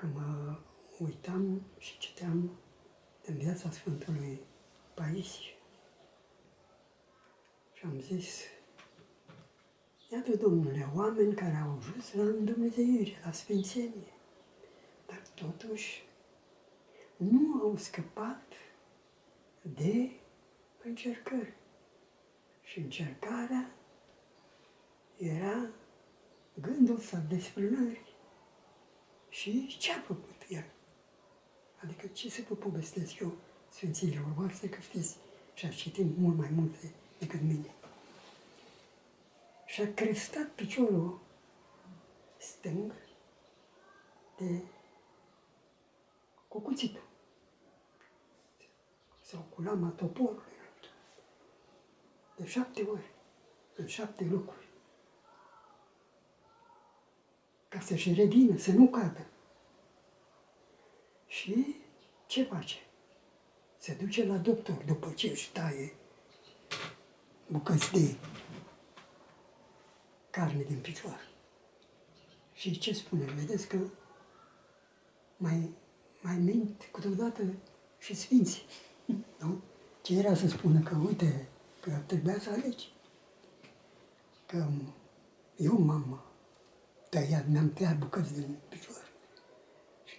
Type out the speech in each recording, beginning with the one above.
că mă uitam și citeam în viața Sfântului Paisie. Și am zis, iată, domnule, oameni care au ajuns la îndumnezeire, la sfințenie, dar totuși nu au scăpat de încercări. Și încercarea era gândul să desfrânării. Și ce a făcut el? Adică ce să vă povestesc eu Sfinților voastre, că știți și a citit mult mai multe decât mine. Și a crestat piciorul stâng de cu cuțitul. Sau cu lama toporului. De șapte ori, în șapte locuri. Ca să-și revină, să nu cadă. Și ce face? Se duce la doctor după ce își taie bucăți de carne din picioare. Și ce spune? Vedeți că mai, mai mint câteodată și sfinții. Nu? Ce era să spună că, uite, că trebuia să alegi. Că eu m-am tăiat, mi-am tăiat bucăți din picioare.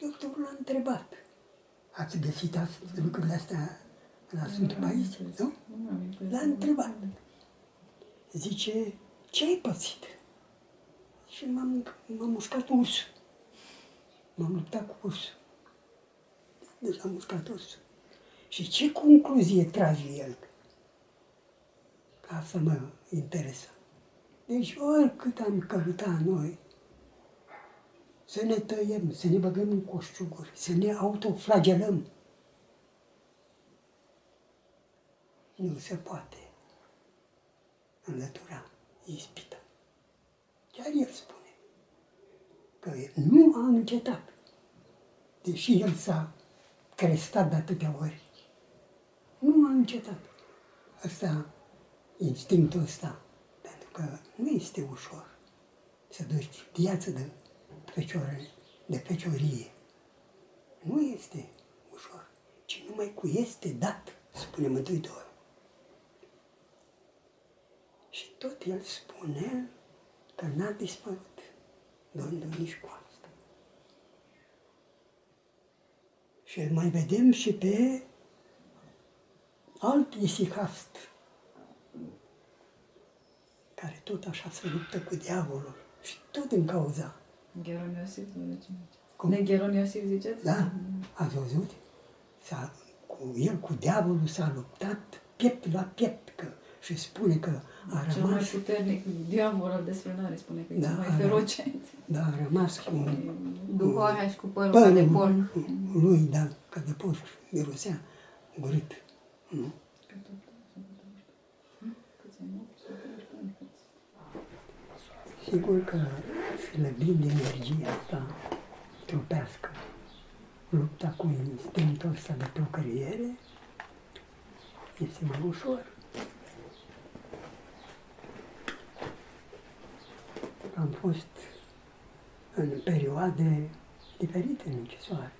Și doctorul l-a întrebat. Ați găsit astăzi lucrurile astea la Sfântul Paisie, nu? L-a întrebat. Zice, ce ai pățit? Și m-am, m-am mușcat ursul. M-am luptat cu ursul. Deci am mușcat ursul. Și ce concluzie trage el? Ca să mă interesă. Deci oricât am căutat noi să ne tăiem, să ne băgăm în coșciuguri, să ne autoflagelăm, nu se poate înlătura ispita. Chiar el spune că nu a încetat, deși el s-a crestat de atâtea ori. Nu a încetat. Asta, instinctul ăsta, pentru că nu este ușor să duci viață de fecioare, de feciorie. Nu este ușor, ci numai cu este dat, spune Mântuitorul. Și tot el spune că n-a dispărut Domnul nici cu asta. Și îl mai vedem și pe alt isihast, care tot așa se luptă cu diavolul și tot din cauza. Gheron Iosif, Cum? De Gheron Iosif ziceți? Da, ați văzut? S-a, cu el, cu diavolul s-a luptat piept la piept, că, și spune că a Cel mai rămas, puternic diavol al desfrânării, spune că e Da, cel mai a- feroce. da, a rămas cu Duhoarea și cu părul ca de porc. părul lui, da, ca de porc, mirosea urât. Nu? Sigur că slăbind energia asta trupească, lupta cu instinctul ăsta de procreere, este mai ușor. Am fost în perioade diferite în închisoare.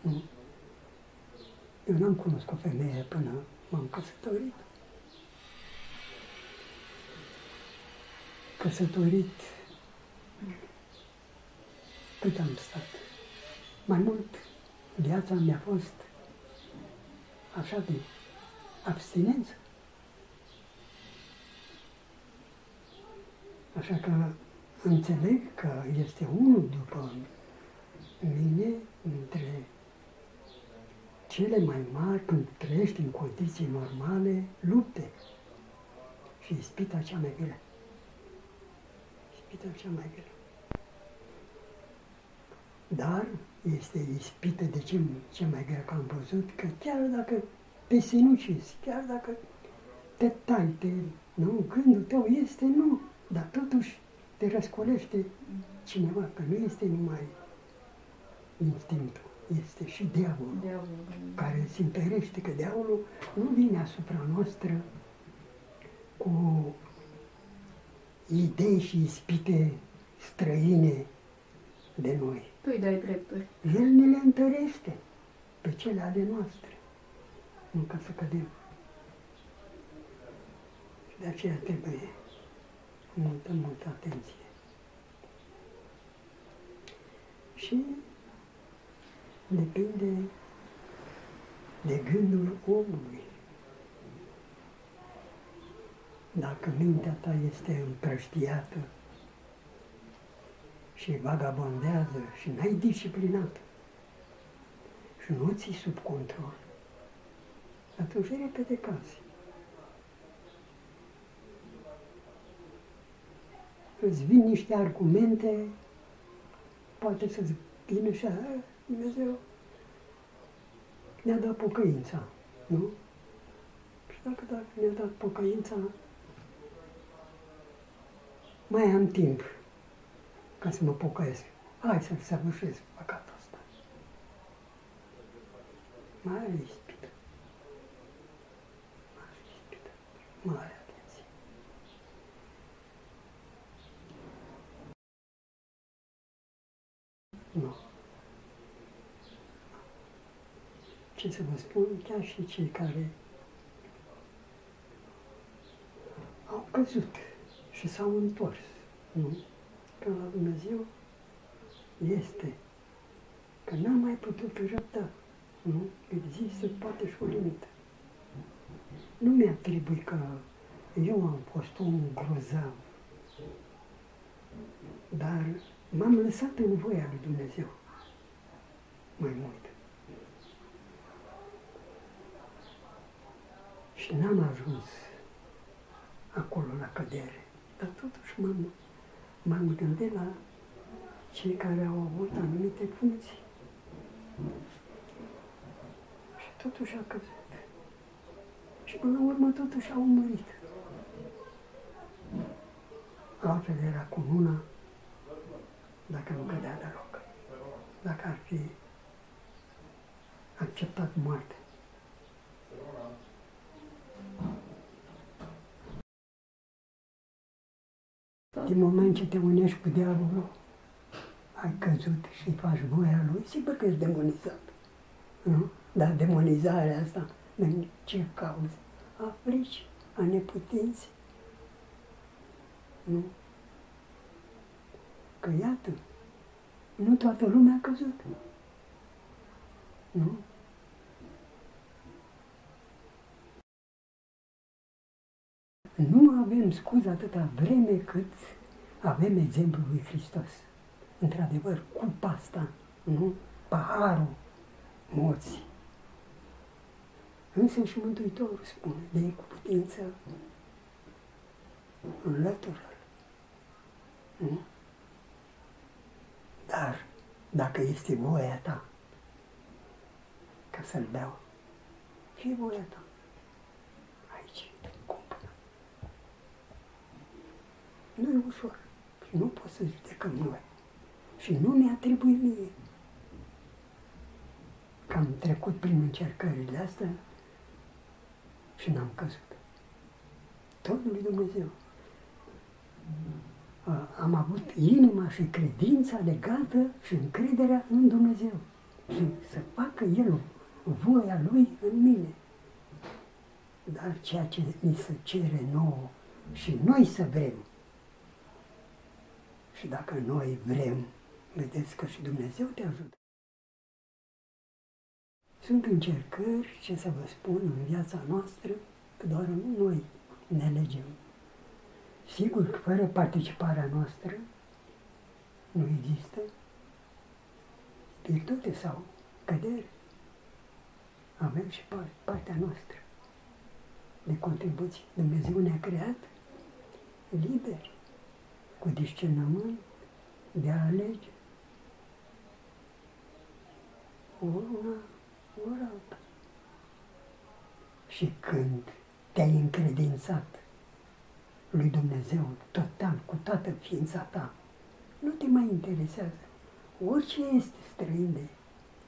Nu? Eu n-am cunoscut o femeie până m-am căsătorit. Căsătorit cât am stat. Mai mult, viața mi-a fost așa de abstinență. Așa că înțeleg că este unul după mine între cele mai mari când trăiești în condiții normale, lupte și ispita cea mai grea. Ispita cea mai grea. Dar este ispită de ce, ce mai grea că am văzut că chiar dacă te sinucizi, chiar dacă te tai, te, nu, gândul tău este nu, dar totuși te răscolește cineva, că nu este numai instinctul, este și diavolul Diavolul. care se întărește că diavolul nu vine asupra noastră cu idei și ispite străine de noi. Tu îi dai drepturi. El ne le întărește pe cele ale noastre, nu ca să cădem. Și de aceea trebuie multă, multă atenție. Și depinde de gândul omului. Dacă mintea ta este împrăștiată și vagabondează și n-ai disciplinat și nu ții sub control, atunci repede cazi. Îți vin niște argumente, poate să-ți vină și a, Dumnezeu ne-a dat pocăința, nu? Și dacă, dacă ne-a dat pocăința, mai am timp ca să mă pocăiesc. Hai să-l săvârșesc păcatul ăsta. Mai are ispită. Mare ispită. Mare atenție. Nu. Ce să vă spun, chiar și cei care au căzut și s-au întors, nu? Că la Dumnezeu este, că n-am mai putut răbda, nu? Există poate și o limită. Nu mi-a trebuit că eu am fost un grozav, dar m-am lăsat în voia lui Dumnezeu mai mult. Și n-am ajuns acolo la cădere. Dar totuși m-am, m-am gândit la cei care au avut anumite funcții. Și totuși a căzut. Și până la urmă totuși au murit. Altfel era cu una dacă nu cădea deloc. Dacă ar fi acceptat moartea. Din moment ce te unești cu diavolul, ai căzut și îi faci voia lui, sigur că ești demonizat. Nu? Dar demonizarea asta, din ce cauză? A frici, a neputinți. Nu? Că iată, nu toată lumea a căzut. Nu? Nu avem scuză atâta vreme cât avem exemplul lui Hristos. Într-adevăr, cupa asta, nu? Paharul moții. Însă și Mântuitorul spune, de cu putință înlătură-l. Nu? Dar dacă este voia ta ca să-l beau, fie voia ta. Aici, cumpără. Nu e ușor și nu poți să judecăm noi. Și nu mi-a trebuit mie. Că am trecut prin încercările astea și n-am căzut. Tot lui Dumnezeu. Am avut inima și credința legată și încrederea în Dumnezeu. Și să facă El voia Lui în mine. Dar ceea ce mi se cere nouă și noi să vrem. Și dacă noi vrem, vedeți că și Dumnezeu te ajută. Sunt încercări, ce să vă spun, în viața noastră, că doar nu noi ne alegem. Sigur că fără participarea noastră nu există virtute sau cădere. Avem și partea noastră de contribuție. Dumnezeu ne-a creat liberi, cu discernământ, de a alege ori una, ori alta. Și când te-ai încredințat lui Dumnezeu total, cu toată ființa ta, nu te mai interesează. Orice este străin de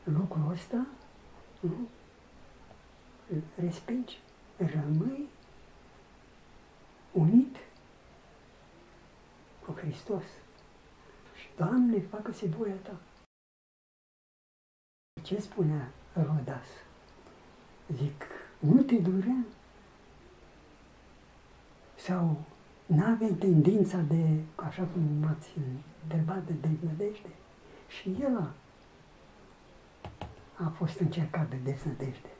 lucrul ăsta, nu? Îl respingi, rămâi unit cu Hristos. Și Doamne, facă-se voia Ta. Ce spunea Rodas? Zic, nu te durea? Sau n-aveai tendința de, așa cum m-ați întrebat, de deznădejde? Și el a, a fost încercat de deznădejde.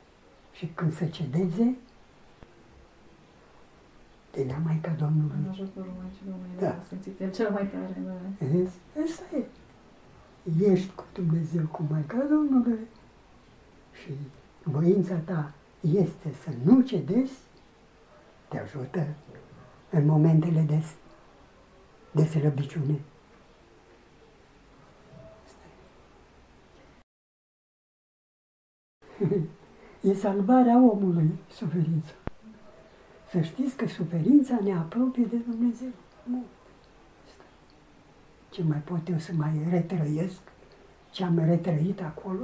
Și când se cedeze, tenea Maica În Domnului. ajutorul Maicii Domnului, Da. da. simțit el cel mai tare, da. Vezi? Asta e. Ești cu Dumnezeu, cu Maica Domnului și voința ta este să nu cedezi, te ajută în momentele de, de slăbiciune. Asta e. E salvarea omului, suferința. Să știți că suferința ne apropie de Dumnezeu. Mult. Asta e ce mai pot eu să mai retrăiesc, ce am retrăit acolo,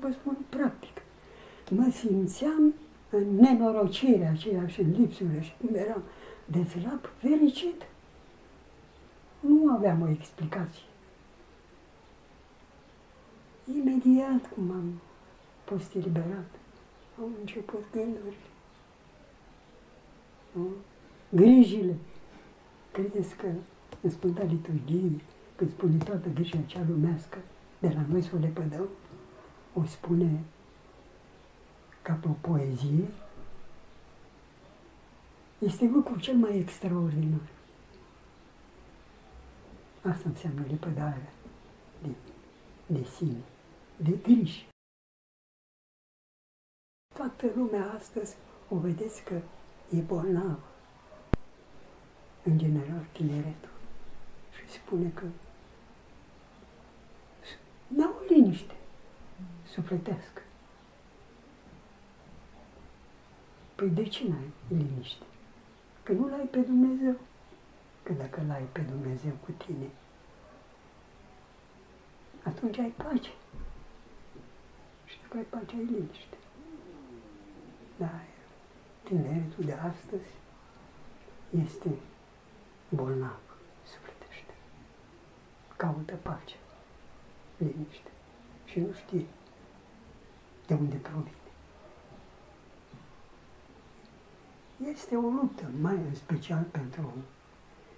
vă spun practic. Mă simțeam în nenorocirea aceea și în lipsurile și cum eram de slab, fericit. Nu aveam o explicație. Imediat cum am fost eliberat, au început gândurile. Nu? Grijile. Credeți că în Sfânta Liturghie, când spune toată grija cea lumească, de la noi să o lepădăm, o spune ca pe o poezie, este lucrul cel mai extraordinar. Asta înseamnă lepădarea de, de sine, de griji. Toată lumea astăzi o vedeți că e bolnavă în general tineretul. Și spune că n-au liniște sufletească. Păi de ce n-ai liniște? Că nu l-ai pe Dumnezeu. Că dacă l-ai pe Dumnezeu cu tine, atunci ai pace. Și dacă ai pace, ai liniște. Dar tineretul de astăzi este bolnav sufletește. Caută pace, liniște și nu știe de unde provine. Este o luptă, mai în special pentru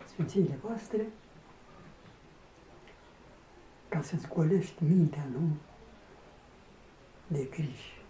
sfințile voastre, ca să-ți golești mintea, nu? De griji.